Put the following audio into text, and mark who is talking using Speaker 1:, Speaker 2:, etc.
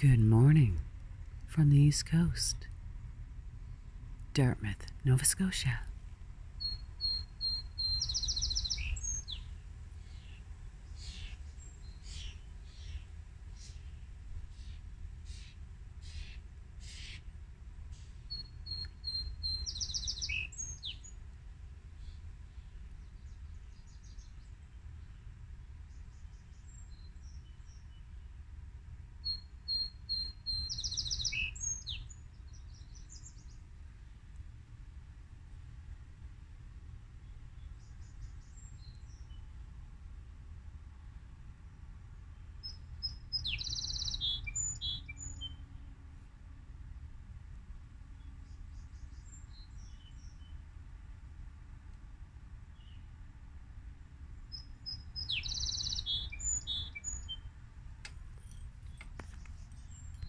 Speaker 1: Good morning from the East Coast, Dartmouth, Nova Scotia.